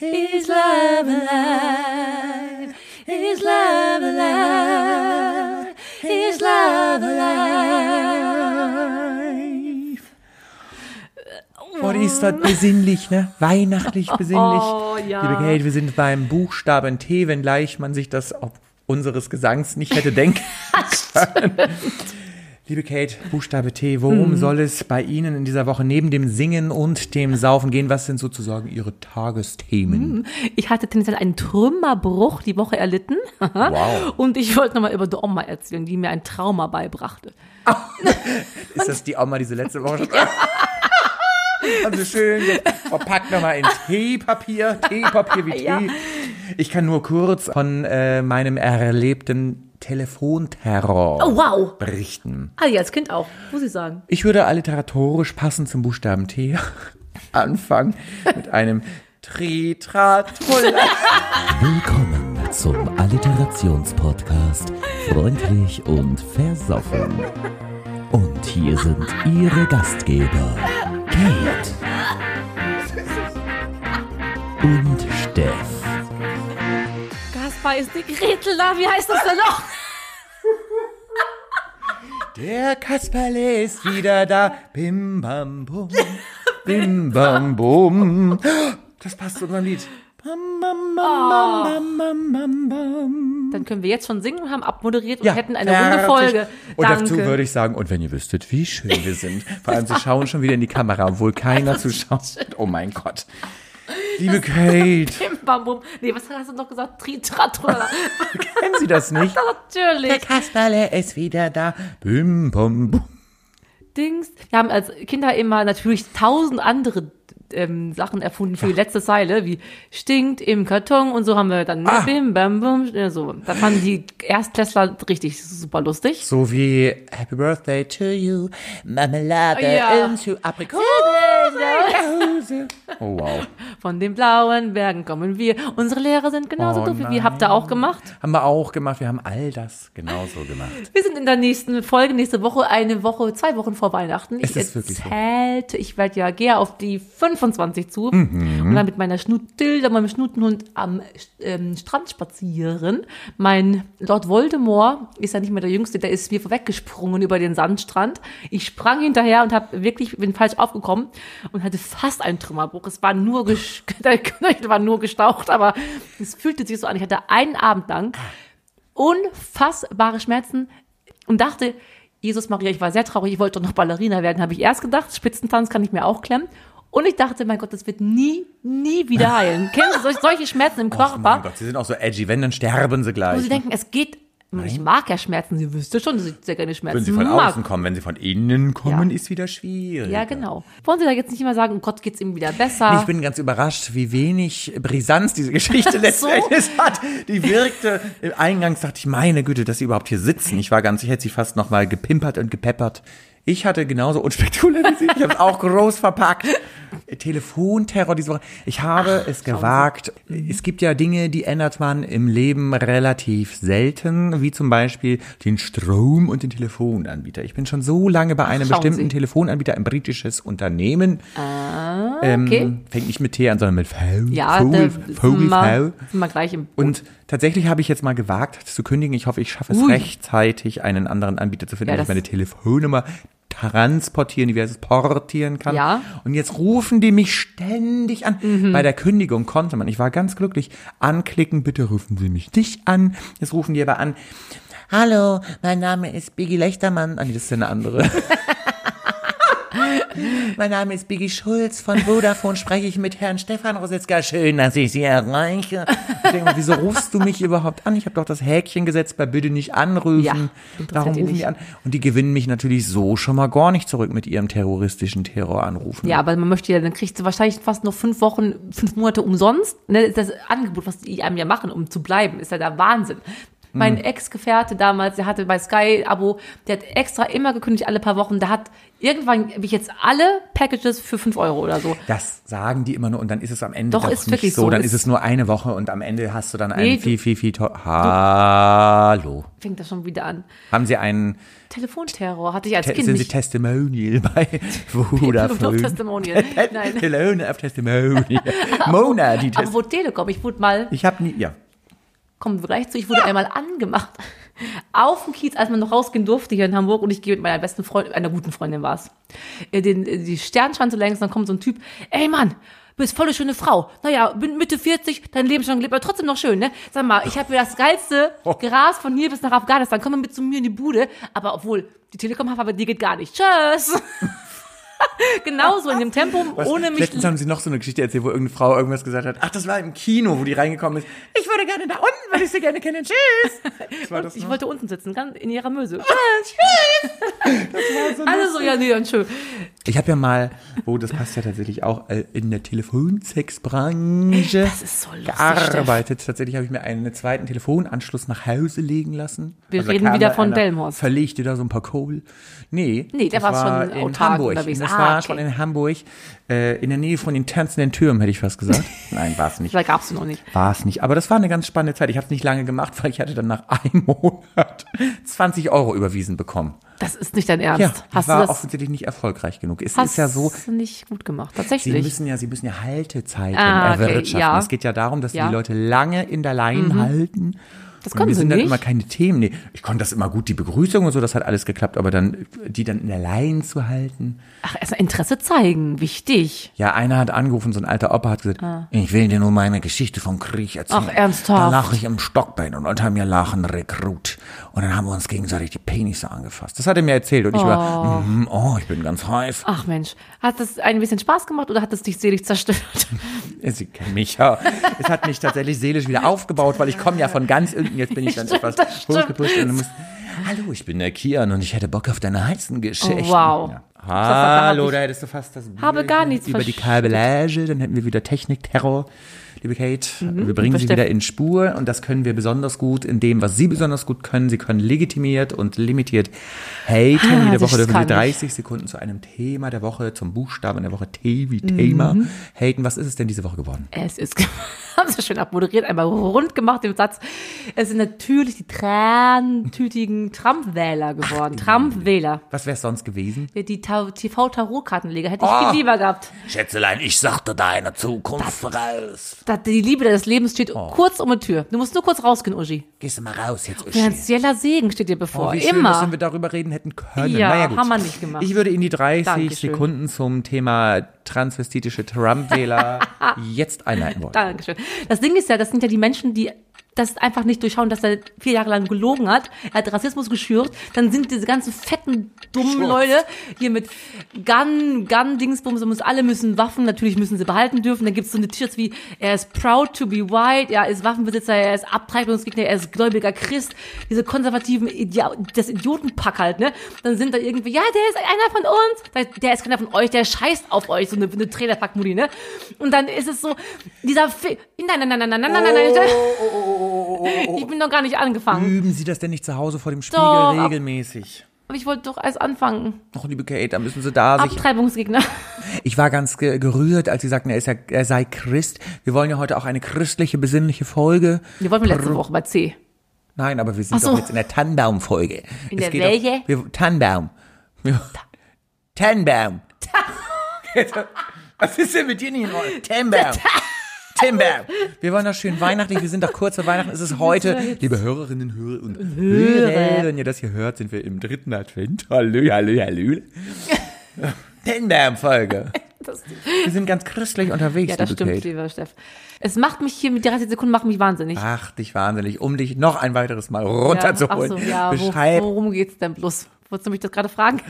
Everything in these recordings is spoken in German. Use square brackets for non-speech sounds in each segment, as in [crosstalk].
Is love alive? Is love alive? Is love alive? Oh, die ist dort besinnlich, ne? Weihnachtlich besinnlich. [laughs] Oh, ja. Liebe Kate, wir sind beim Buchstaben T, wenngleich man sich das auf unseres Gesangs nicht hätte denken [laughs] können. Liebe Kate, Buchstabe T, worum soll es bei Ihnen in dieser Woche neben dem Singen und dem Saufen gehen? Was sind sozusagen Ihre Tagesthemen? Ich hatte tendenziell einen Trümmerbruch die Woche erlitten. Wow. [laughs] Und ich wollte nochmal über die Oma erzählen, die mir ein Trauma beibrachte. [laughs] Ist das die Oma, diese letzte Woche schon? [laughs] Also schön verpackt nochmal in Teepapier, Teepapier wie Tee. Ja. Ich kann nur kurz von äh, meinem erlebten Telefonterror Oh, wow. berichten. Ah, ja, als Kind auch, muss ich sagen. Ich würde alliteratorisch passend zum Buchstaben T [laughs] anfangen mit einem Tritratrolla. Willkommen zum Alliterationspodcast Freundlich und Versoffen. Und hier sind Ihre Gastgeber Kate und. Gaspar ist die Gretel da, wie heißt das denn noch? Der Kasperle ist wieder da. Bim bam bum. Bim bam bum. Das passt zu unserem Lied. Bam, bam, bam, bam, bam, bam, bam. Dann können wir jetzt schon singen haben abmoderiert und Ja, hätten eine runde. Folge. Und Danke. dazu würde ich sagen, und wenn ihr wüsstet, wie schön wir sind. Vor allem, sie schauen schon wieder in die Kamera, obwohl keiner [laughs] zuschaut. Oh mein Gott. Liebe Kate, [laughs] Bim, bam, bum. Nee, was hast du noch gesagt? Tritratroller. [laughs] kennen Sie das nicht? [laughs] Der Natürlich. Kasperle ist wieder da. Bim, bam, bum. Dings. Wir haben als Kinder immer natürlich tausend andere ähm, Sachen erfunden für die letzte Zeile, wie stinkt im Karton und so haben wir dann Ah. bim, bam, bum, so. Da fanden die Erstklässler richtig super lustig. So wie Happy Birthday to you, Marmelade Ja. into Aprikose. Oh wow. [laughs] Von den blauen Bergen kommen wir. Unsere Lehrer sind genauso Oh doof wie wir. Habt ihr auch gemacht? Haben wir auch gemacht. Wir haben all das genauso gemacht. Wir sind in der nächsten Folge, nächste Woche, eine Woche, zwei Wochen vor Weihnachten. Ist ich es wirklich so? erzählte, ich werde ja, gehe auf die 25 zu Mhm. und dann mit meiner Schnutilda, meinem Schnutenhund am ähm, Strand spazieren. Mein Lord Voldemort ist ja nicht mehr der Jüngste, der ist mir vorweggesprungen über den Sandstrand. Ich sprang hinterher und habe wirklich, bin falsch aufgekommen und hatte fast einen Trümmerbruch. Es war nur, [laughs] war nur gestaucht, aber es fühlte sich so an. Ich hatte einen Abend lang unfassbare Schmerzen und dachte, Jesus Maria, ich war sehr traurig, ich wollte doch noch Ballerina werden, habe ich erst gedacht, Spitzentanz kann ich mir auch klemmen. Und ich dachte, mein Gott, das wird nie, nie wieder heilen. Kennen Sie solche, Schmerzen im [laughs] Oh mein Körper, Gott, sie sind auch so edgy. Wenn, dann sterben sie wo gleich. Sie denken, es geht, ich mag ja Schmerzen, Sie wüsste schon, dass ich sehr gerne Schmerzen Wenn sie von mag. außen kommen, wenn sie von innen kommen, Ja. ist wieder schwierig. Ja, genau. Wollen Sie da jetzt nicht immer sagen, oh Gott, geht's ihm wieder besser? Ich bin ganz überrascht, wie wenig Brisanz diese Geschichte letzten Endes hat. Die wirkte, im Eingangs dachte ich, meine Güte, dass sie überhaupt hier sitzen. Ich war ganz, ich hätte sie fast noch mal gepimpert und gepeppert. Ich hatte genauso unspektakulär wie sie. Ich habe es auch groß verpackt. Telefonterror diese Woche. Ich habe es gewagt. Es gibt ja Dinge, die ändert man im Leben relativ selten, wie zum Beispiel den Strom und den Telefonanbieter. Ich bin schon so lange bei einem Schauen bestimmten Sie. Telefonanbieter, ein britisches Unternehmen. Ähm, okay. Fängt nicht mit T an, sondern mit V. ja, Vogel, Vogel, wir, V. sind wir gleich im Und tatsächlich habe ich jetzt mal gewagt zu kündigen. Ich hoffe, ich schaffe es Ui. rechtzeitig, einen anderen Anbieter zu finden, Ja, dass ich meine Telefonnummer transportieren, wie heißt es, portieren kann. Ja. Und jetzt rufen die mich ständig an. Bei der Kündigung konnte man, ich war ganz glücklich, anklicken, bitte rufen Sie mich nicht an. Jetzt rufen die aber an. Hallo, mein Name ist Biggie Lechtermann. Ah, nee, das ist ja eine andere. [laughs] Mein Name ist Biggie Schulz von Vodafone. Spreche ich mit Herrn Stefan Rosetzka. Schön, dass ich Sie erreiche. Ich denke, mal, wieso rufst du mich überhaupt an? Ich habe doch das Häkchen gesetzt bei Bitte nicht anrufen. Ja, die rufen die an? Und die gewinnen mich natürlich so schon mal gar nicht zurück mit ihrem terroristischen Terroranrufen. Ja, aber man möchte ja, dann kriegst du wahrscheinlich fast noch fünf Wochen, fünf Monate umsonst. Ne, das Angebot, was die einem ja machen, um zu bleiben, ist ja der Wahnsinn. Mein Ex-Gefährte damals, der hatte bei Sky Abo, der hat extra immer gekündigt alle paar Wochen. Der hat irgendwann habe ich jetzt alle Packages für 5 Euro oder so. Das sagen die immer nur und dann ist es am Ende Doch, doch, ist nicht wirklich so. so. Dann Ist- ist es nur eine Woche und am Ende hast du dann einen Nee, viel, viel, viel. Hallo. Fängt das schon wieder an. Haben Sie einen, Telefonterror hatte ich als te Kind sind Sie. Testimonial [laughs] bei Vodafone? [laughs] Testimonial. Nein. Hello, auf Testimonial. [laughs] Mona, die Aber Test wo Telekom, ich wurde mal, Ich habe nie, ja. Kommen wir gleich zu, ich wurde einmal angemacht. Auf dem Kiez, als man noch rausgehen durfte hier in Hamburg und ich gehe mit meiner besten Freundin, einer guten Freundin war es, den, die Sternschanze längs, dann kommt so ein Typ, ey Mann, du bist voll eine schöne Frau. Naja, bin Mitte 40, dein Leben schon gelebt, aber trotzdem noch schön, ne? Sag mal, ich habe mir das geilste Gras von hier bis nach Afghanistan, komm mal mit zu mir in die Bude, aber obwohl, die Telekom hat, aber die geht gar nicht. Tschüss! [laughs] Genauso in dem Tempo, Was, ohne mich letztens haben Sie noch so eine Geschichte erzählt, wo irgendeine Frau irgendwas gesagt hat. Ach, das war im Kino, wo die reingekommen ist. Ich würde gerne da unten, weil ich sie gerne kenne. Tschüss. [laughs] War das Ich wollte unten sitzen, ganz in ihrer Möse. [laughs] so Alle so, ja, nee, und schön. Ich habe ja mal, oh, das passt ja tatsächlich auch, äh, in der Telefonsexbranche Das ist so lustig, gearbeitet. Tatsächlich habe ich mir einen zweiten Telefonanschluss nach Hause legen lassen. Wir Also reden wieder von einer, Delmhorst. Verlegte da so ein paar Kohl. Nee, Nee, der das war schon in Hamburg. unterwegs. Das Ah, war okay. schon in Hamburg, äh, in der Nähe von den tanzenden Türmen, hätte ich fast gesagt. [laughs] Nein, war es nicht. Da gab's noch nicht. War es nicht. Aber das war eine ganz spannende Zeit. Ich habe es nicht lange gemacht, weil ich hatte dann nach einem [laughs] Monat 20 Euro überwiesen bekommen. Das ist nicht dein Ernst. Ja, hast ich war du das offensichtlich nicht erfolgreich genug. Es hast ist ja so, nicht gut gemacht, Sie tatsächlich. müssen ja, Sie müssen ja Haltezeiten Ah, okay, erwirtschaften. ja. Es geht ja darum, dass Sie Ja. Mhm. die Leute lange in der Line halten. Das mir sie sind dann nicht. immer keine Themen. Nee, ich konnte das immer gut, die Begrüßung und so, das hat alles geklappt, aber dann, die dann in der Line zu halten. Ach, erstmal Interesse zeigen, wichtig. Ja, einer hat angerufen, so ein alter Opa hat gesagt, ich will dir nur meine Geschichte vom Krieg erzählen. Ah. Ach, ernsthaft? Da lag ich im Stockbein und unter mir lag ein Rekrut. Und dann haben wir uns gegenseitig die Penisse angefasst. Das hat er mir erzählt und ich war, mhm, oh, ich bin ganz heiß. Ach Mensch, hat das ein bisschen Spaß gemacht oder hat es dich selig zerstört? [laughs] Sie kennen mich ja. Es hat mich tatsächlich seelisch wieder aufgebaut, weil ich komme ja von ganz unten. Jetzt bin ich dann [laughs] Stimmt, etwas hochgepusht und muss, Hallo, ich bin der Kian und ich hätte Bock auf deine heißen Geschichten. Oh, wow. Ja. Hallo, da hättest du fast das Habe gar nichts über die. Kabellage, dann hätten wir wieder Technikterror. Liebe Kate, wir bringen sie wieder in Spur und das können wir besonders gut in dem, was Sie besonders gut können. Sie können legitimiert und limitiert haten. Ah, Jede Woche dürfen Sie kann ich. 30 Sekunden zu einem Thema der Woche, zum Buchstaben der Woche T wie Thema Mhm. haten. Was ist es denn diese Woche geworden? Es ist, [laughs] haben sie schön abmoderiert, einmal rund gemacht im Satz. Es sind natürlich die trantütigen Trump-Wähler geworden. Trump-Wähler. Was wäre es sonst gewesen? Die Ta- TV-Tarotkartenleger hätte ich Oh. viel lieber gehabt. Schätzelein, ich sagte deine Zukunft voraus. Die Liebe deines Lebens steht Oh. kurz um die Tür. Du musst nur kurz rausgehen, Uschi. Gehst du mal raus jetzt, Uschi. Finanzieller Segen steht dir bevor. Oh, wie schön, Immer. dass wir darüber reden hätten können. Ja, naja, haben wir nicht gemacht. Ich würde Ihnen die 30 Dankeschön. Sekunden zum Thema transvestitische Trump-Wähler [laughs] jetzt einleiten wollen. Dankeschön. Das Ding ist ja, das sind ja die Menschen, die das einfach nicht durchschauen, dass er vier Jahre lang gelogen hat. Er hat Rassismus geschürt. Dann sind diese ganzen fetten, dummen Leute hier mit Gun, Gun-Dingsbums, und alle müssen Waffen, natürlich müssen sie behalten dürfen. Dann gibt's so eine T-Shirts wie, er ist proud to be white, er ist Waffenbesitzer, er ist Abtreibungsgegner, er ist gläubiger Christ. Diese konservativen, Idi das Idiotenpack halt, ne? Dann sind da irgendwie, ja, der ist einer von uns. Der- ist keiner von euch, der scheißt auf euch, so eine, eine Trailerpack-Mutti, ne? Und dann ist es so, dieser Fi Nein, nein, nein, nein, nein, nein, nein, nein, nein. Ich bin noch gar nicht angefangen. Üben Sie das denn nicht zu Hause vor dem Spiegel Doch, ab- regelmäßig? Aber ich wollte doch erst anfangen. Doch, liebe Kate, da müssen Sie da sich... Abtreibungsgegner. Ich war ganz ge gerührt, als Sie sagten, er, ist ja, er sei Christ. Wir wollen ja heute auch eine christliche, besinnliche Folge. Wir wollten letzte Woche bei C. Nein, aber wir sind Ach so. doch jetzt in der Tannenbaum-Folge. In der welche? Doch, wir, Tannenbaum. Wir, Tannenbaum. [laughs] Was ist denn mit dir nicht in Ordnung? Tannenbaum. Tannenbaum. Wir wollen doch schön weihnachtlich. Wir sind doch kurz vor Weihnachten. Es ist heute, liebe Hörerinnen Hörer und Hörer, wenn ihr das hier hört, sind wir im dritten Advent. Hallo, hallo, hallo. Tannenbaum-Folge. Das, Wir sind ganz christlich unterwegs, ja, das stimmt, Kate. lieber Steff. Es macht mich hier mit 30 Sekunden macht mich wahnsinnig. Ach, dich wahnsinnig, um dich noch ein weiteres Mal ja, runterzuholen. ach so, ja, wo, Beschreib worum geht's denn bloß? Wolltest du mich das gerade fragen?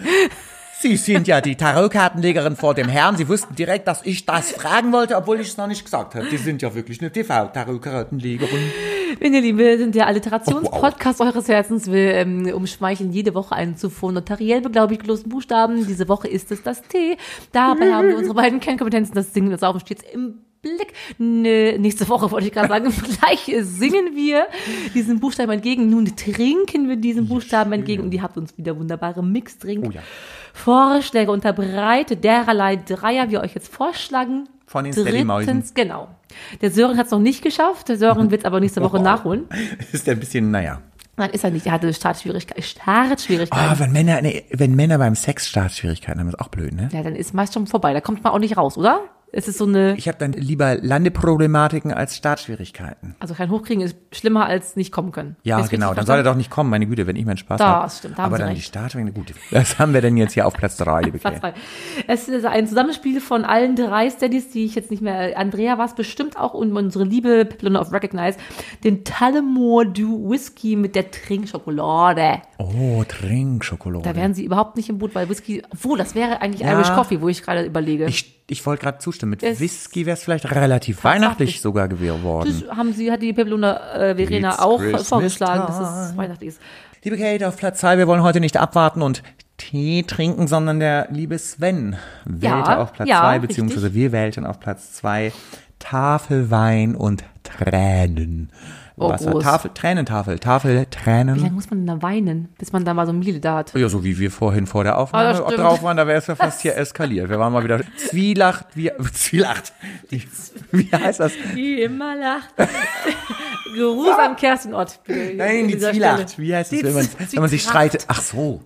Sie sind ja die Tarotkartenlegerin vor dem Herrn. Sie wussten direkt, dass ich das fragen wollte, obwohl ich es noch nicht gesagt habe. Die sind ja wirklich eine TV-Tarotkartenlegerin. Wenn ihr Liebe, sind der Oh, Alliterationspodcast eures Herzens. Wir ähm, umschmeicheln jede Woche einen zuvor notariell beglaubigt gelosten Buchstaben. Diese Woche ist es das T. Dabei haben wir unsere beiden Kernkompetenzen. Das Singen und das Saufen stets im Blick. Nö, nächste Woche wollte ich gerade sagen, [laughs] gleich singen wir diesen Buchstaben entgegen. Nun trinken wir diesen Buchstaben entgegen und ihr habt uns wieder wunderbare Mixdrink. Oh ja. Vorschläge unterbreitet, dererlei Dreier wir euch jetzt vorschlagen. Von den Steady-Mäusen. Drittens, genau. Der Sören hat es noch nicht geschafft. Der Sören [laughs] wird es aber nächste Woche nachholen. [laughs] Ist der ein bisschen, naja. Nein, ist er nicht. Er hatte Startschwierigkeiten. Startschwierigkeiten. Ah, wenn Männer, nee, wenn Männer beim Sex Startschwierigkeiten haben, ist auch blöd, ne? Ja, dann ist meist schon vorbei. Da kommt man auch nicht raus, oder? Es ist so eine, Ich habe dann lieber Landeproblematiken als Startschwierigkeiten. also kein Hochkriegen ist schlimmer als nicht kommen können. Ja, genau. Dann soll er doch nicht kommen, meine Güte, wenn ich meinen Spaß Das habe. stimmt, da Aber dann recht. die Startschwierigkeiten, gut. Was haben wir denn jetzt hier auf Platz drei, liebe Platz zwei. Es ist ein Zusammenspiel von allen drei Steadies, die ich jetzt nicht mehr. Andrea war es bestimmt auch und unsere liebe Piplone of Recognize. Den Tullamore Dew Whisky mit der Trinkschokolade. Oh, Trinkschokolade. Da wären sie überhaupt nicht im Boot, weil Whisky. Obwohl, das wäre eigentlich Ja. Irish Coffee, wo ich gerade überlege. Ich, ich wollte gerade zustimmen. Mit Es- Whisky wäre es vielleicht relativ weihnachtlich sogar geworden. das haben sie, hat die Piplone äh, Verena It's auch Christmas vorgeschlagen, dass time. es weihnachtlich ist. Liebe Kate, auf Platz zwei, wir wollen heute nicht abwarten und Tee trinken, sondern der liebe Sven wählte Ja, auf Platz ja, zwei, richtig. beziehungsweise wir wählten auf Platz zwei Tafelwein und Tränen. Oh, Wasser. groß. Tafel, Tränentafel, Tafel, Wie lange Tränen. muss man denn da weinen, bis man da mal so Miele da hat? Ja, so wie wir vorhin vor der Ah, Aufnahme das stimmt. drauf waren, da wäre es ja fast hier eskaliert. Wir waren mal wieder Zwielacht, wie, Zwielacht. Wie, [laughs] wie heißt das? Die immer lacht. Gruß an Kerstinort. Nein, die Zwielacht. Wie heißt Die wenn man, wenn man sich streitet? Ach so.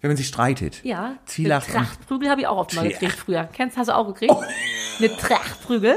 Wenn man sich streitet. Ja, Zwielacht. Eine Trachtprügel habe ich auch oft mal gekriegt früher. Kennst hast du auch gekriegt? Eine Trachtprügel?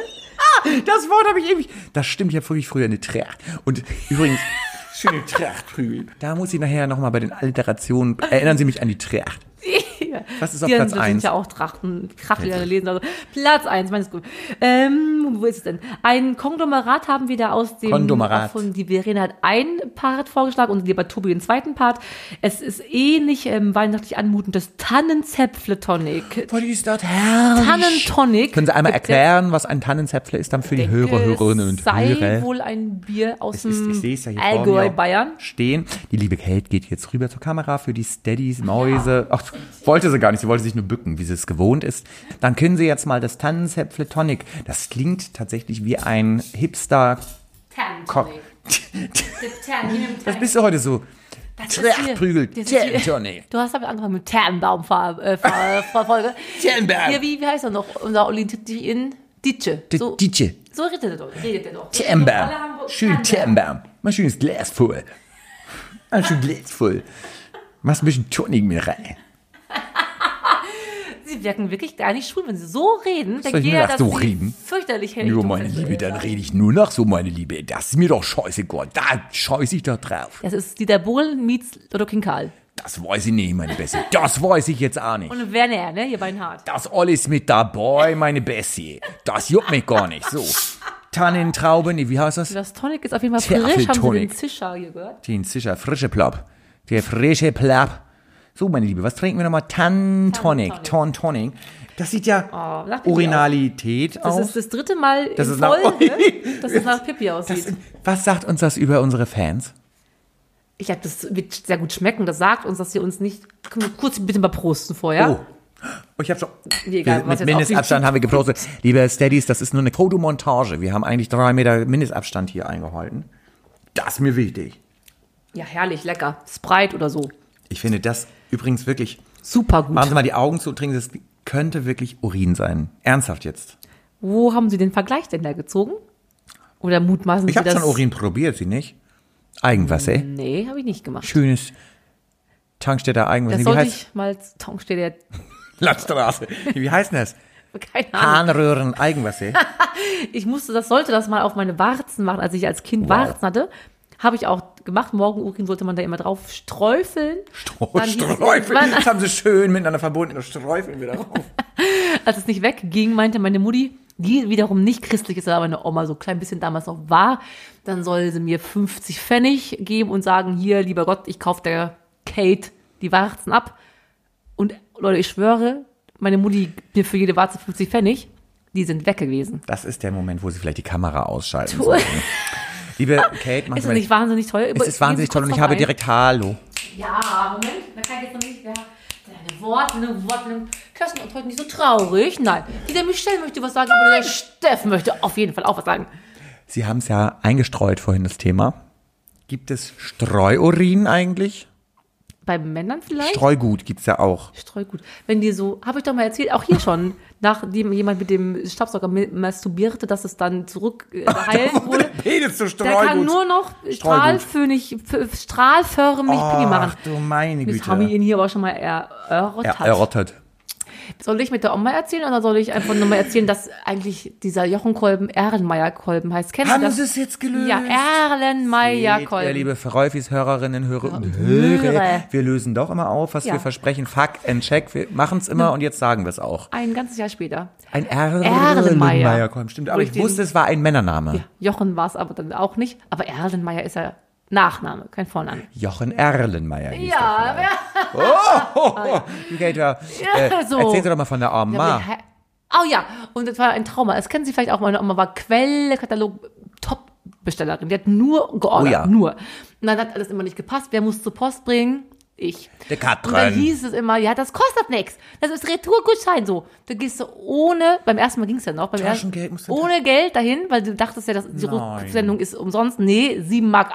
Das Wort habe ich ewig. Das stimmt, ich habe wirklich früher eine Tracht. Und übrigens, [laughs] schöne Trachtprügel. Da muss ich nachher nochmal bei den Alterationen, erinnern Sie mich an die Tracht. [laughs] Was ist auf Die Platz sind eins? ja auch Trachten, Krachtel lesen. Also Platz eins, meines gut. Ähm, wo ist es denn? Ein Konglomerat haben wir da aus dem Konglomerat. Von die Verena hat ein Part vorgeschlagen und lieber Tobi den zweiten Part. Es ist ähnlich ähm, weihnachtlich anmutendes Tannenzäpfle Tonic. Oh, die ist dort herrlich. Tannentonic. Können Sie einmal erklären, was ein Tannenzäpfle ist dann für die Hörer, Hörerinnen und sei Hörer? wohl ein Bier aus dem Allgäu, Bayern. stehen. Die liebe Kate geht jetzt rüber zur Kamera für die Steadies, Mäuse. Ach, wollte sie gar nicht, sie wollte sich nur bücken, wie sie es gewohnt ist. Dann können Sie jetzt mal das Tannenzäpfle Tonic. Das klingt tatsächlich wie ein Hipster. Ko- Was bist du heute so? Trachtprügel, Tannentonic. Du hast damit angefangen mit Tannenbaum äh. [laughs] Tannenbaum. Ja, wie, wie heißt er noch? Unser Oli in Ditsche. So, Ditsche. so redet er doch. Redet er doch. Tannenbaum. Schön Tannenbaum. Mal schönes Glas voll. Mal schön Glas voll. Machst ein bisschen Tonic mit rein. Sie wirken wirklich gar nicht schwul, wenn sie so reden. Denkt ich nur jeder, nach dass so sie reden? fürchterlich Ja, händig meine Liebe, dann rede ich nur noch so, meine Liebe. Das ist mir doch scheißegal. Da scheiße ich doch drauf. Das ist Dieter Bohlen meets Lotto King Karl. Das weiß ich nicht, meine Bessie. Das weiß ich jetzt auch nicht. Und Werner, ne? Hier Beinhardt. Das alles mit dabei, meine Bessie. Das juckt mich gar nicht. So. Tannentrauben, nee, wie heißt das? Das Tonic ist auf jeden Fall frisch. Haben Sie den. Zischer gehört? Den sicher, frische Plapp. Der frische Plapp. So, meine Liebe, was trinken wir nochmal? Tantonic. Tantonic. Das sieht ja Oh, Urinalität Das aus. ist das dritte Mal Das in Folge, dass es nach Pippi aussieht. Das, was sagt uns das über unsere Fans? Ich habe das wird sehr gut schmecken. Das sagt uns, dass sie uns nicht. Kurz bitte mal prosten vorher. Oh. Oh, ich habe schon. Nee, egal, wir, mit Mindestabstand haben wir gepostet. Liebe Steadies, das ist nur eine Fotomontage. Wir haben eigentlich drei Meter Mindestabstand hier eingehalten. Das ist mir wichtig. Ja, herrlich, lecker. Sprite oder so. Ich finde das übrigens wirklich. Super gut. Machen Sie mal die Augen zu und trinken. Das könnte wirklich Urin sein. Ernsthaft jetzt. Wo haben Sie den Vergleich denn da gezogen? Oder mutmaßen Ich Sie habe das? schon Urin probiert, Sie nicht? Eigenwasser. Nee, habe ich nicht gemacht. Schönes Tankstätter Eigenwasser. Das Wie sollte heißt ich mal Tankstelle. [laughs] Landstraße. Wie heißt denn das? [laughs] Keine Ahnung. Harnröhren Eigenwasser. [laughs] Ich musste, das sollte das mal auf meine Warzen machen, als ich als Kind Wow. Warzen hatte. Habe ich auch gemacht. Morgenurin sollte man da immer drauf sträufeln. Dann Sträufeln. Das haben sie schön miteinander verbunden. Das Sträufeln wieder rauf. [laughs] Als es nicht wegging, meinte meine Mutti, die wiederum nicht christlich ist, aber meine Oma so ein klein bisschen damals noch war, dann soll sie mir 50 Pfennig geben und sagen, hier, lieber Gott, ich kaufe der Kate die Warzen ab. Und Leute, ich schwöre, meine Mutti gibt mir für jede Warze 50 Pfennig. Die sind weg gewesen. Das ist der Moment, wo sie vielleicht die Kamera ausschalten. [laughs] Liebe Kate, machen Ist mal nicht wahnsinnig teuer? es ist wahnsinnig toll und ich habe direkt Hallo. Ja, Moment, da kann ich jetzt noch nicht. Ja, deine Wortling, Wortling. Kerstin ist heute nicht so traurig. Nein. Die der Michelle möchte was sagen, aber der Steff möchte auf jeden Fall auch was sagen. Sie haben es ja eingestreut vorhin, das Thema. Gibt es Streuurin eigentlich? Bei Männern vielleicht? Streugut gibt's ja auch. Streugut. Wenn die so, habe ich doch mal erzählt, auch hier schon, [laughs] nachdem jemand mit dem Staubsauger mi- masturbierte, dass es dann zurück äh, [laughs] heilen wurde. Penis zu Der kann nur noch strahlförmig, strahlförmig Pipi machen. Ach du meine Das haben wir Güte. ihn hier aber schon mal erörtert. Erörtert. Soll ich mit der Oma erzählen oder soll ich einfach nur mal erzählen, dass eigentlich dieser Jochenkolben Erlenmeyer-Kolben heißt? Kennst Haben du das? Sie es jetzt gelöst? Ja, Erlenmeyer-Kolben. liebe Verräufis, Hörerinnen, Hörer und Hörer. Wir lösen doch immer auf, was Ja. wir versprechen. Fact and check, wir machen es immer und jetzt sagen wir es auch. Ein ganzes Jahr später. Ein Erlenmeyer. Erlenmeyer-Kolben, stimmt. Aber ich wusste, es war ein Männername. Ja, Jochen war es aber dann auch nicht. Aber Erlenmeyer ist ja Nachname, kein Vorname. Jochen Erlenmeyer hieß Ja, der vielleicht. Oh, [laughs] du Gator, äh, Ja, so. erzähl doch mal von der Ja, Arma. aber- Oh ja, und das war ein Trauma. Das kennen Sie vielleicht auch. Meine Oma war Quelle-Katalog Top-Bestellerin. Die hat nur geordert, Oh ja. nur. Und dann hat alles immer nicht gepasst. Wer muss zur Post bringen? Ich. Der Und dann Katrin. hieß es immer, ja, das kostet nichts. Das ist Retourgutschein so. Da gehst du ohne, beim ersten Mal ging es ja noch, beim ersten, ohne Geld dahin, weil du dachtest ja, dass die. Rücksendung ist umsonst. Nee, 7,80 Mark.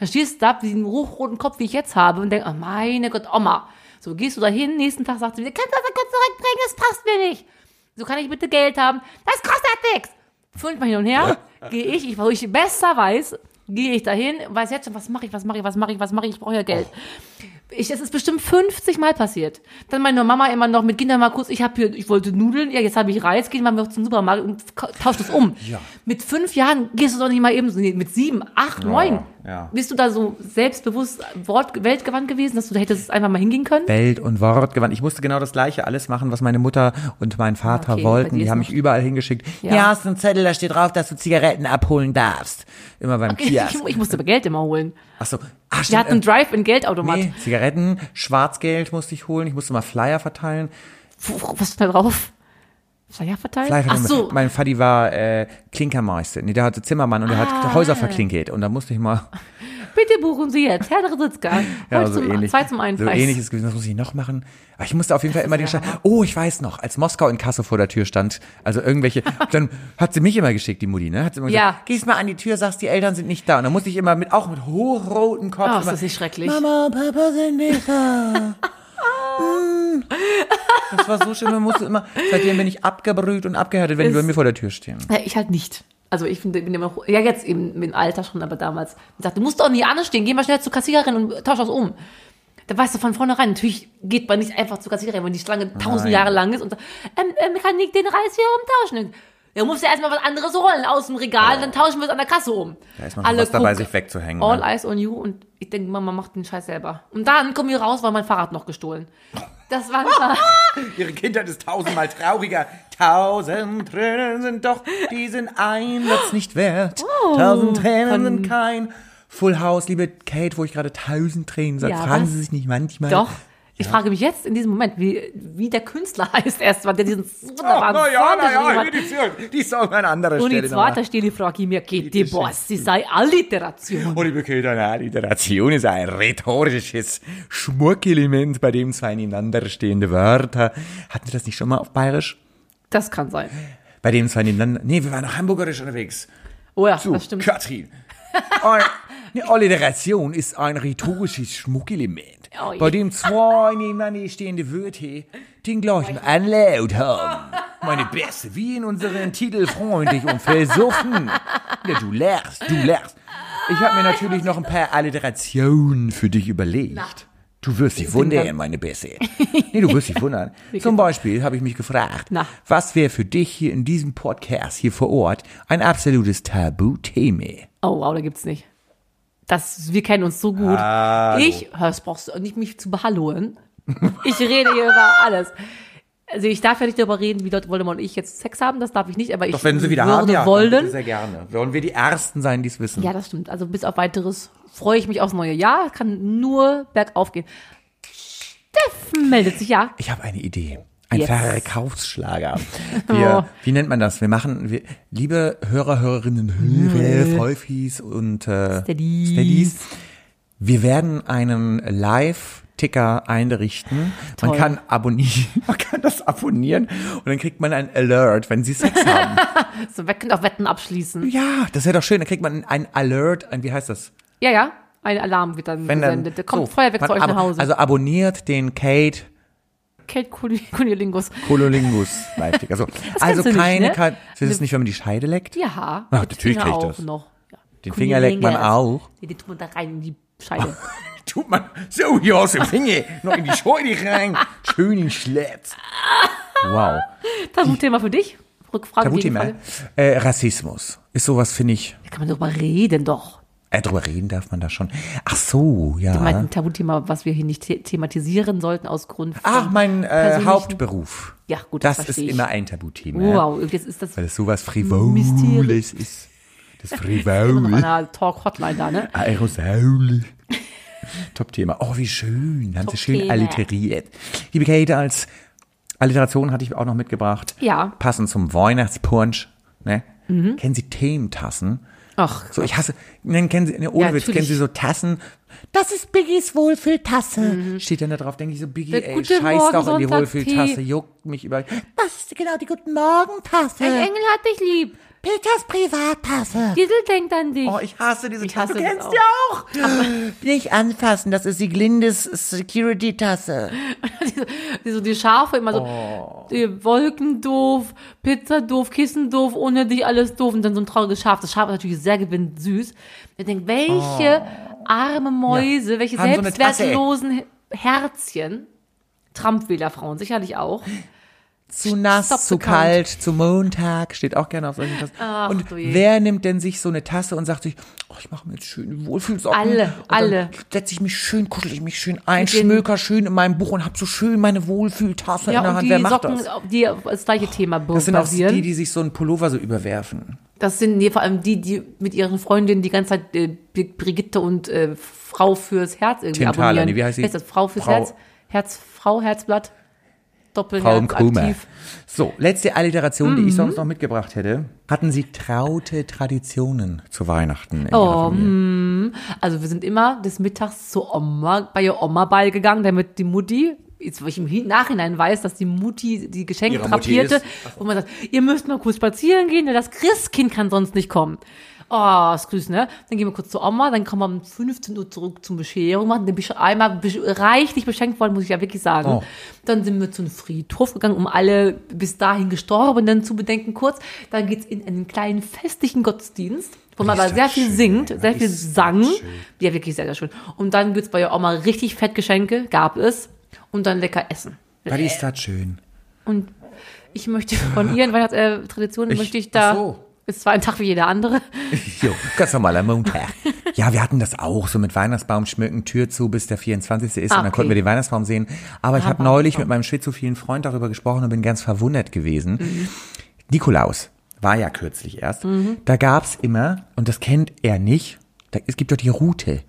Da stehst du da mit diesem hochroten Kopf, wie ich jetzt habe, und denkst, oh meine Gott, Oma. So gehst du dahin, nächsten Tag sagt sie wieder, kannst du das kurz zurückbringen, das passt mir nicht. So kann ich bitte Geld haben. Das kostet nichts. Fünfmal hin und her, gehe ich, ich, wo ich besser weiß, gehe ich dahin, weiß jetzt schon, was mache ich, was mache ich, was mache ich, was mache ich, ich brauche ja Geld. Ich, das ist bestimmt 50 Mal passiert. Dann meine Mama immer noch mit Kindern mal kurz, ich habe hier, ich wollte Nudeln, ja, jetzt habe ich Reis, gehen wir mal zum Supermarkt und tausch das um. Ja. Mit fünf Jahren gehst du doch nicht mal eben so, nee, mit sieben, acht, neun. ja. Bist du da so selbstbewusst Wort, weltgewandt gewesen, dass du da hättest einfach mal hingehen können? Welt und Wort gewandt. Ich musste genau das Gleiche alles machen, was meine Mutter und mein Vater Okay, wollten. Die haben mich überall hingeschickt. Ja. Hier hast du einen Zettel, da steht drauf, dass du Zigaretten abholen darfst. Immer beim [laughs] Ich, Kiosk. ich musste aber Geld immer holen. Ach so. Ach, Wir stimmt, hatten einen Drive-in-Geldautomat. Nee, Zigaretten, Schwarzgeld musste ich holen. Ich musste mal Flyer verteilen. Was ist da drauf? Flyer verteilen? Flyer Ach verteilen. so. Mein Vati war äh, Klinkermeister. Nee, der hatte Zimmermann und der Ah. hat Häuser verklinkert. Und da musste ich mal, [laughs] Bitte buchen Sie jetzt, Herr Dresitzka. ja, Heute so zum, ähnlich. Zwei zum einen so Preis. ähnliches gewesen. Was muss ich noch machen? Aber ich musste auf jeden Fall immer den Stand. Oh, ich weiß noch, als Moskau in Kassel vor der Tür stand, also irgendwelche, [laughs] dann hat sie mich immer geschickt, die Mutti, ne? Hat sie immer Ja. gesagt, gehst mal an die Tür, sagst, die Eltern sind nicht da. Und dann musste ich immer mit, auch mit hochrotem Kopf. Oh, ist das nicht schrecklich? Mama und Papa sind nicht da. [laughs] Das war so schön, man musste immer, seitdem bin ich abgebrüht und abgehärtet, wenn die Ist- bei mir vor der Tür stehen. Ja, ich halt nicht. Also ich finde, bin immer, ja jetzt eben im Alter schon, aber damals. Ich sagte, du musst doch nie anstehen, geh mal schnell zur Kassiererin und tausch das um. Da weißt du von vornherein, natürlich geht man nicht einfach zur Kassiererin, wenn die Schlange tausend. Jahre lang ist und sagt, ähm, ähm, kann ich den Reis hier umtauschen? Ja, musst du erstmal was anderes holen aus dem Regal, dann tauschen wir es an der Kasse um. Da ist man schon was dabei, sich wegzuhängen. All Ne? eyes on you und ich denke, Mama macht den Scheiß selber. Und dann komm ich raus, war mein Fahrrad noch gestohlen. [laughs] Das war Ihre Kindheit ist tausendmal trauriger. Tausend Tränen sind doch diesen Einsatz nicht wert. Tausend Tränen Oh, sind kein Full House, liebe Kate, wo ich gerade tausend Tränen sage. Ja, Fragen was? Sie sich nicht manchmal. Doch. Ich frage mich jetzt in diesem Moment, wie, wie der Künstler [laughs] heißt erstmal, der diesen wunderbaren na ja, Song na ja, geschrieben hat. die, die Song an anderer Und Stelle. die nochmal. zweite Stelle frage ich mir, geht die Boss, sie sei Alliteration. Und liebe Kate, eine Alliteration ist ein rhetorisches Schmuckelement, bei dem zwei nebeneinander stehende Wörter. Hatten wir das nicht schon mal auf Bayerisch? Das kann sein. Bei dem zwei nebeneinander. Nee, wir waren noch hamburgerisch unterwegs. Oh ja, So, das stimmt. Katrin. Ein- Eine Alliteration ist ein rhetorisches Schmuckelement, Oh je. bei dem zwei nebeneinander stehende Wörter den gleichen Anlaut haben. Meine Beste, wie in unseren Titel freundlich und versoffen. Ja, du lachst, du lachst. Ich habe mir natürlich noch ein paar Alliterationen für dich überlegt. Du wirst dich wundern, meine Beste. [laughs] Nee, du wirst dich wundern. Zum Beispiel habe ich mich gefragt, Na. was wäre für dich hier in diesem Podcast hier vor Ort ein absolutes Tabuthema? Oh wow, da gibt's nicht. Das, wir kennen uns so gut. Ich, das brauchst du nicht mich zu behalloen. Ich rede hier über alles. Also ich darf ja nicht darüber reden, wie Leute Voldemort und ich jetzt Sex haben, das darf ich nicht, aber ich Doch wenn sie wieder würde haben, ja, wollen. sehr gerne. Wollen wir die Ersten sein, die es wissen? Ja, das stimmt. Also bis auf weiteres freue ich mich aufs neue Jahr. Kann nur bergauf gehen. Steffen meldet sich, ja. Ich habe eine Idee. Ein Jetzt. Verkaufsschlager. Wir, Oh. Wie nennt man das? Wir machen, wir, liebe Hörer, Hörerinnen, Hörer, Freufis und äh, Steadies. Steadies, Wir werden einen Live-Ticker einrichten. Man Toll. kann abonnieren, [laughs] man kann das abonnieren und dann kriegt man ein Alert, wenn sie Sex haben. [laughs] So, wir können auch Wetten abschließen. ja, das wäre doch schön. Dann kriegt man ein Alert, ein, wie heißt das? Ja, ja. Ein Alarm wird dann Wenn dann, gesendet. Da kommt so, Feuerwerk man zu euch nach Hause. Also abonniert den Kate Kate Kuni- Kunilingus. Kololingus Live-Ticker. So. Also du nicht, keine, ne? keine, das ist nicht, wenn man die Scheide leckt? Ja. Die natürlich Finger krieg ich auch das. Noch. Ja. Den Finger leckt man auch. Nee, die tut man da rein in die Scheide. [laughs] Tut man so hier aus dem Finger noch in die Scheide rein. Schön in Schletz. Wow. Tabuthema für dich? Rückfrage, Tabuthema. Äh, Rassismus. Ist sowas, finde ich. Da kann man drüber reden doch. Äh, drüber reden darf man da schon. Ach so, ja. Du meinst ein Tabuthema, was wir hier nicht the thematisieren sollten aus Grund von Ach, mein äh, Hauptberuf. Ja, gut, Das das ist ich. immer ein Tabuthema. Wow, jetzt ist das Weil es sowas. Frivoles ist. Das [laughs] noch Frivole. einer Talk-Hotline da, ne? Aerosole. [laughs] Top-Thema. Oh, wie schön. Haben Sie schön alliteriert. Liebe Kate, als Alliteration hatte ich auch noch mitgebracht. Ja. Passend zum Weihnachtspunsch. Ne? Mhm. Kennen Sie Thementassen? Ach, So, ich hasse, nein, kennen Sie, ne, ohne Ja, Witz, kennen. Sie so Tassen? Das ist Biggies Wohlfühltasse. Steht dann da drauf, denke ich so, Biggie, Mhm. Der ey, scheiß Morgen doch in die. Wohlfühltasse, juckt mich über. Das ist genau die Guten Morgen-Tasse. Ein Engel hat dich lieb. Peters Privattasse. Diesel denkt an dich. Oh, ich hasse diese Ich Tasse. hasse Du kennst auch. die auch. Nicht anfassen, das ist die Glindes Security-Tasse. [laughs] Die, so die Schafe immer so, Oh. die Wolken doof, Pizza doof, Kissen doof, ohne dich alles doof und dann so ein trauriges Schaf. Das Schaf ist natürlich sehr gewinnt süß. Ich denke, welche arme Mäuse, welche Oh. Haben so selbstwertlosen Herzchen, Trump-Wählerfrauen sicherlich auch, Zu nass, Stop zu kalt, zu Montag, steht auch gerne auf solchen Tassen. Ach, und wer nimmt denn sich so eine Tasse und sagt sich, oh, ich mache mir jetzt schön Wohlfühlsocken. Alle, alle. Setze ich mich schön, kuschel ich mich schön ein, schmöker schön in meinem Buch und hab so schön meine Wohlfühltasse in Ja, der und Hand. Wer macht Socken, das? die das gleiche Thema Das sind auch die, die sich so einen Pullover so überwerfen. Das sind nee, vor allem die, die mit ihren Freundinnen die ganze Zeit äh, Brigitte und äh, Frau fürs Herz irgendwie Tim Thaler, abonnieren. nee, wie heißt sie? das? Frau fürs Frau- Herz? Herz, Frau, Herzblatt, Doppelherz, Krumer. aktiv. So, letzte Alliteration, die ich Mhm. sonst noch mitgebracht hätte. Hatten Sie traute Traditionen zu Weihnachten in Oh, Ihrer Familie? Also wir sind immer des Mittags zur Oma, bei ihr Oma beigegangen, damit die Mutti, jetzt wo ich im Hin- Nachhinein weiß, dass die Mutti die Geschenke Ihre drapierte, wo man sagt, ihr müsst mal kurz spazieren gehen, denn das Christkind kann sonst nicht kommen. Oh, ist grüß, ne? Dann gehen wir kurz zur Oma, dann kommen wir um 15 Uhr zurück zum Bescherung machen. Dann bin ich einmal reichlich beschenkt worden, muss ich ja wirklich sagen. Oh. Dann sind wir zu einem Friedhof gegangen, um alle bis dahin Gestorbenen zu bedenken kurz. Dann geht's in einen kleinen festlichen Gottesdienst, wo man aber sehr viel schön, singt, sehr viel sang. schön. Ja, wirklich sehr, sehr schön. Und dann gibt's bei der Oma richtig Fettgeschenke, gab es. Und dann lecker essen. Weil ist das schön. Und ich möchte von ihren Weihnachtstraditionen, Ich- möchte ich da, ach so. Ist zwar ein Tag wie jeder andere, [laughs] Jo, ganz normaler Montag. Ja, wir hatten das auch, so mit Weihnachtsbaum schmücken, Tür zu, bis der 24. ist Ah, und dann okay. konnten wir den Weihnachtsbaum sehen. Aber ich habe Aber- neulich mit meinem schizophilen Freund darüber gesprochen und bin ganz verwundert gewesen. Mhm. Nikolaus war ja kürzlich erst. Da gab's immer, und das kennt er nicht, da, es gibt doch die Route.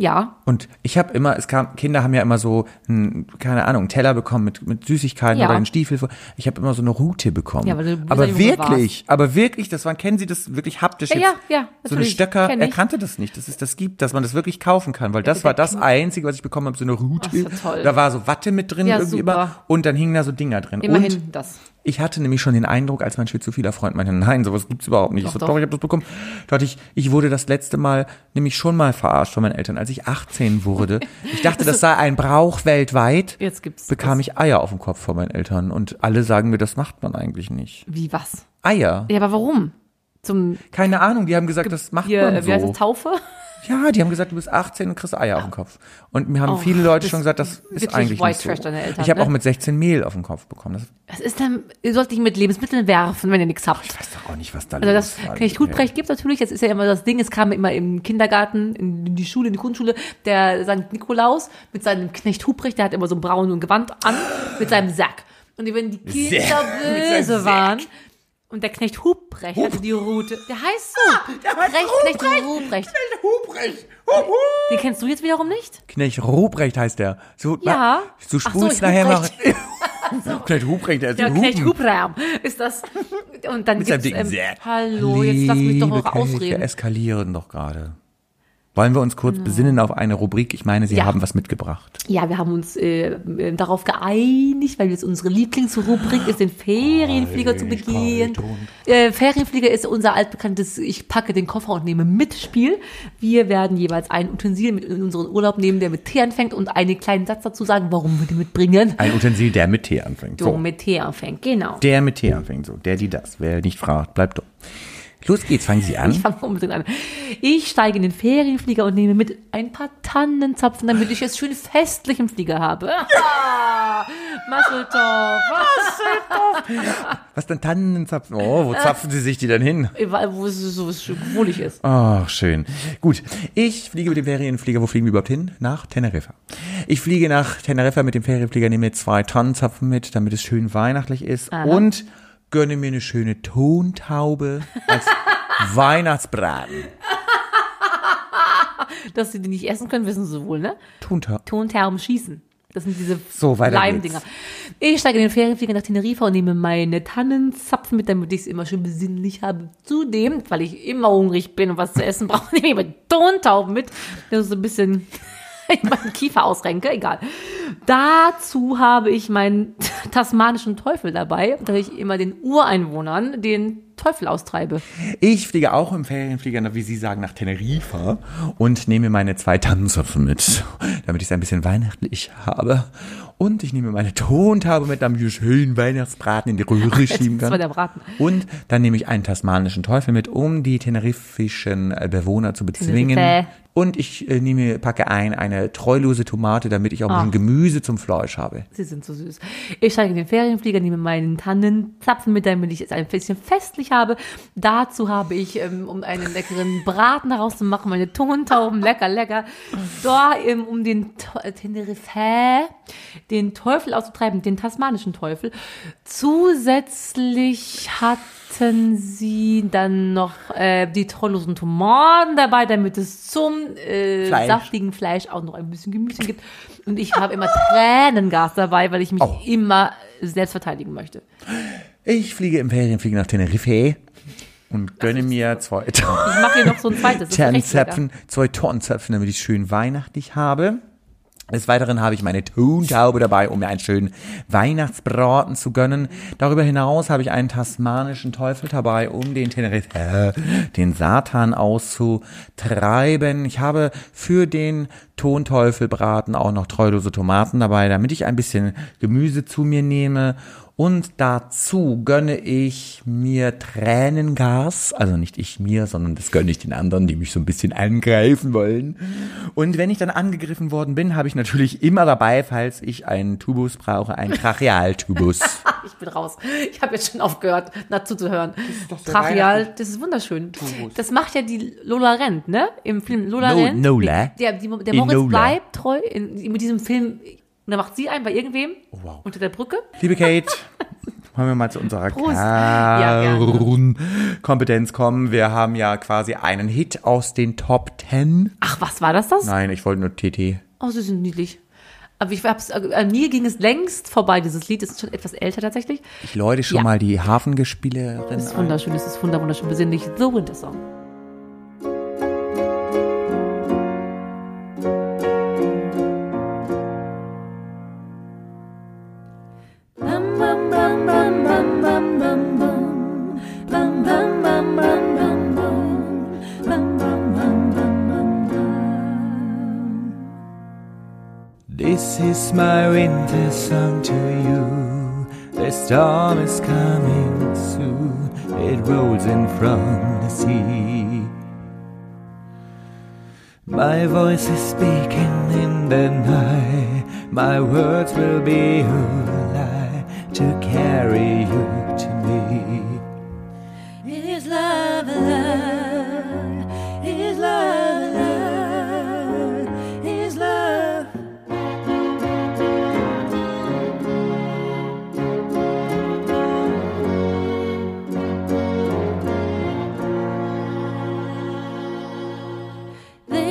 Ja. Und ich habe immer, es kam, Kinder haben ja immer so, ein, keine Ahnung, einen Teller bekommen mit, mit Süßigkeiten Ja. oder einen Stiefel. Ich habe immer so eine Route bekommen. Ja, weil du aber wirklich, aber wirklich, das waren, kennen Sie das wirklich haptisch Ja, jetzt? ja, ja, So eine Stöcker, er kannte das nicht, dass es das gibt, dass man das wirklich kaufen kann, weil das war das Kn- Einzige, was ich bekommen habe, so eine Route. Ach, toll. Da war so Watte mit drin Ja, irgendwie super. immer und dann hingen da so Dinger drin. Immerhin Und das. Ich hatte nämlich schon den Eindruck, als mein schizophiler Freund meinte, nein, sowas gibt's überhaupt nicht. ich so, Doch, doch, doch. ich habe das bekommen. Da hatte ich, ich wurde das letzte Mal nämlich schon mal verarscht von meinen Eltern, als ich 18 wurde. Ich dachte, [laughs] das sei ein Brauch weltweit. Jetzt gibt's Bekam das. ich Eier auf dem Kopf von meinen Eltern und alle sagen mir, das macht man eigentlich nicht. Wie was? Eier? Ja, aber warum? Zum Keine Ahnung, die haben gesagt, das macht hier, man wie heißt so. das, Taufe? Ja, die haben gesagt, du bist 18 und kriegst Eier auf dem Kopf. Und mir haben Oh, viele Leute schon gesagt, das ist ist eigentlich White nicht so. Eltern, ich habe ne? auch mit 16 Mehl auf dem Kopf bekommen. Das, Was ist denn, ihr sollt nicht mit Lebensmitteln werfen, wenn ihr nichts habt. ich weiß doch auch nicht, was da Also los das war. Knecht Hutbrecht gibt natürlich, das ist ja immer das Ding, es kam immer im Kindergarten, in die Schule, in die Grundschule, der St. Nikolaus mit seinem Knecht Hutbrecht, der hat immer so ein braunes Gewand an, mit seinem Sack. Und wenn die Kinder [laughs] böse waren, und der Knecht Hubrecht hatte die Route, der heißt so, der heißt Recht, Knecht Hubrecht. Hubrecht. Hup, hup. Den kennst du jetzt wiederum nicht? Knecht Ruprecht heißt der. So, Ja. Ach so, spulst ich nachher mal. Huprecht. [laughs] Knecht Ruprecht, der ist Der ein Knecht. Hubraum ist das. Und dann Mit gibt's, ähm, hallo, jetzt lass mich doch noch Wir ausreden. eskalieren doch gerade. Wollen wir uns kurz besinnen auf eine Rubrik? Ich meine, Sie Ja. haben was mitgebracht. Ja, wir haben uns äh, äh, darauf geeinigt, weil jetzt unsere Lieblingsrubrik ist, den Ferienflieger zu begehen. Äh, Ferienflieger ist unser altbekanntes Ich packe den Koffer und nehme mit Spiel. Wir werden jeweils ein Utensil mit in unseren Urlaub nehmen, der mit T anfängt und einen kleinen Satz dazu sagen, warum wir den mitbringen. Ein Utensil, der mit T anfängt. So, So. mit T anfängt, genau. Der mit T anfängt, so. Der, die, das. Wer nicht fragt, bleibt dumm. Los geht's, fangen Sie an. Ich fange unbedingt an. Ich steige in den Ferienflieger und nehme mit ein paar Tannenzapfen, damit ich es schön festlich im Flieger habe. Ah, Masseltoff. Was denn Tannenzapfen? Oh, wo zapfen Sie sich die denn hin? Überall, wo es so schön wohlig ist. Ach, schön. Gut. Ich fliege mit dem Ferienflieger. Wo fliegen wir überhaupt hin? Nach Teneriffa. Ich fliege nach Teneriffa mit dem Ferienflieger, nehme zwei Tannenzapfen mit, damit es schön weihnachtlich ist. Und gönne mir eine schöne Tontaube als [laughs] Weihnachtsbraten. Dass sie die nicht essen können, wissen sie wohl, ne? Tontaube. Tontherben schießen. Das sind diese So, Leimdinger. Ich steige in den Ferienflieger nach Teneriffa und nehme meine Tannenzapfen mit, damit ich es immer schön besinnlich habe. Zudem, weil ich immer hungrig bin und was zu essen brauche, [laughs] nehme ich immer Tontauben mit. Das ist so ein bisschen [laughs] in meinen Kiefer ausrenke, egal. Dazu habe ich meinen [laughs] tasmanischen Teufel dabei, dass ich immer den Ureinwohnern den Teufel austreibe. Ich fliege auch im Ferienflieger, wie Sie sagen, nach Teneriffa und nehme meine zwei Tannenzapfen mit, damit ich es ein bisschen weihnachtlich habe. Und ich nehme meine Tontaube mit, damit ich schön Weihnachtsbraten in die Röhre schieben Das war kann. der Braten. Und dann nehme ich einen tasmanischen Teufel mit, um die tenerifischen Bewohner zu bezwingen. Tenerife. Und ich äh, nehme, packe ein eine treulose Tomate, damit ich auch ein bisschen Gemüse zum Fleisch habe. Sie sind so süß. Ich steige in den Ferienflieger, nehme meinen Tannenzapfen mit, damit ich es ein bisschen festlich habe. Dazu habe ich, ähm, um einen leckeren Braten daraus zu machen, meine Tontauben, lecker, lecker. Da, ähm, um den äh, Tenerife, den Teufel auszutreiben, den tasmanischen Teufel. Zusätzlich hatten sie dann noch äh, die trollosen Tomaten dabei, damit es zum äh, Fleisch. saftigen Fleisch auch noch ein bisschen Gemüse gibt. Und ich habe immer Tränengas dabei, weil ich mich Oh. immer selbst verteidigen möchte. Ich fliege im Ferienflieger nach Teneriffa und gönne mir zwei Ich mache hier noch so ein zweites. Tannenzapfen, zwei Tonnenzapfen, damit ich schön weihnachtlich habe. Des Weiteren habe ich meine Tontaube dabei, um mir einen schönen Weihnachtsbraten zu gönnen. Darüber hinaus habe ich einen tasmanischen Teufel dabei, um den Tenerife, äh, den Satan auszutreiben. Ich habe für den Tonteufelbraten auch noch treulose Tomaten dabei, damit ich ein bisschen Gemüse zu mir nehme. Und dazu gönne ich mir Tränengas. Also nicht ich mir, sondern das gönne ich den anderen, die mich so ein bisschen angreifen wollen. Und wenn ich dann angegriffen worden bin, habe ich natürlich immer dabei, falls ich einen Tubus brauche, einen Trachealtubus. [laughs] Ich bin raus. Ich habe jetzt schon aufgehört, dazu zu hören. so Tracheal, das ist wunderschön. Das macht ja die Lola Rent, ne? Im Film Lola No- Rent. Nola? Der, der Moritz Lola. bleibt treu in, mit diesem Film. Und da macht sie einen bei irgendwem Oh, wow. unter der Brücke. Liebe Kate, [laughs] wollen wir mal zu unserer Prost. Ja, kommen. Wir haben ja quasi einen Hit aus den Top Ten. Ach, was war das das? Nein, ich wollte nur TT. Oh, sie sind niedlich. Aber ich hab's, äh, an mir ging es längst vorbei, dieses Lied. Ist schon etwas älter tatsächlich. Ich läute schon Ja. mal die Hafengespielerin Das ist ein. wunderschön, das ist wunder, wunderschön besinnlich. The Winter Song. My winter song to you. The storm is coming soon. It rolls in from the sea. My voice is speaking in the night. My words will be a lie to carry you to me. Is love a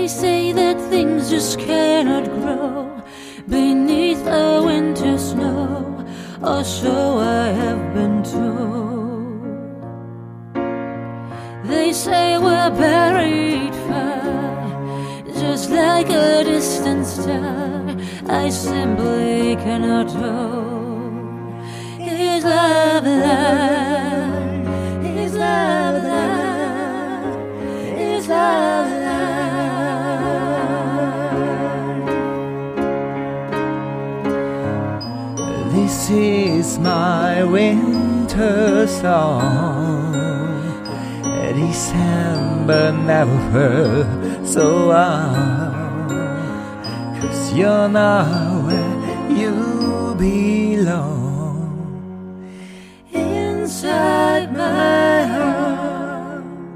say that things just cannot grow beneath the winter snow, or so I have been told. They say we're buried far just like a distant star. I simply cannot know. Is love alive? Winter song. December never so warm. Cause you're not where you belong. inside my arms.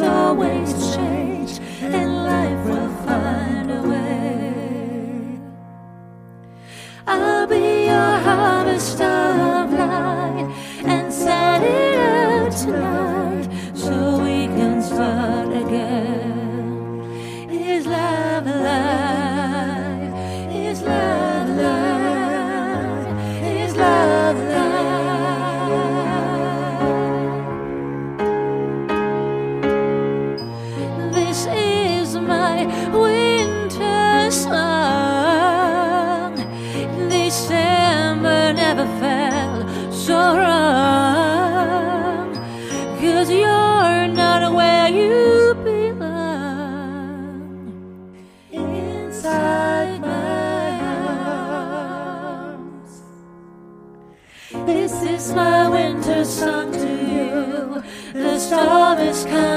Always winter song to you. The storm is coming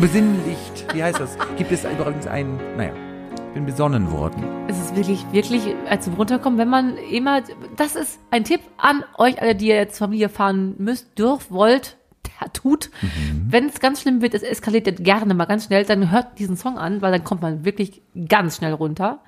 Besinnlicht. Wie heißt das? Gibt es übrigens einen, naja, ich bin besonnen worden. Es ist wirklich, wirklich äh, zum Runterkommen, wenn man immer, das ist ein Tipp an euch alle, die ihr jetzt Familie fahren müsst, dürft, wollt, tut. Wenn es ganz schlimm wird, es eskaliert gerne mal ganz schnell, dann hört diesen Song an, weil dann kommt man wirklich ganz schnell runter.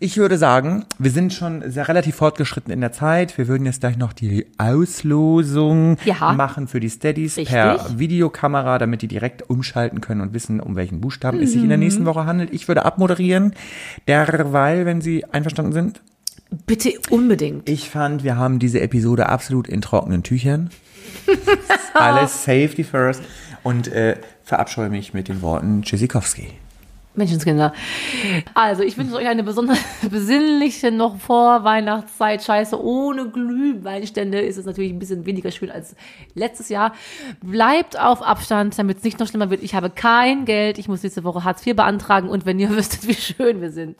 Ich würde sagen, wir sind schon sehr relativ fortgeschritten in der Zeit. Wir würden jetzt gleich noch die Auslosung Ja. machen für die Steadies Richtig. per Videokamera, damit die direkt umschalten können und wissen, um welchen Buchstaben es sich in der nächsten Woche handelt. Ich würde abmoderieren, derweil, wenn Sie einverstanden sind. Bitte unbedingt. Ich fand, wir haben diese Episode absolut in trockenen Tüchern. Alles Safety first. Und äh, verabscheue mich mit den Worten Tschüssikowski. Menschenskinder. Also, ich wünsche euch eine besonders [laughs] besinnliche noch vor Weihnachtszeit. Scheiße, ohne Glühweinstände ist es natürlich ein bisschen weniger schön als letztes Jahr. Bleibt auf Abstand, damit es nicht noch schlimmer wird. Ich habe kein Geld. Ich muss nächste Woche Hartz IV beantragen und wenn ihr [laughs] wüsstet, wie schön wir sind.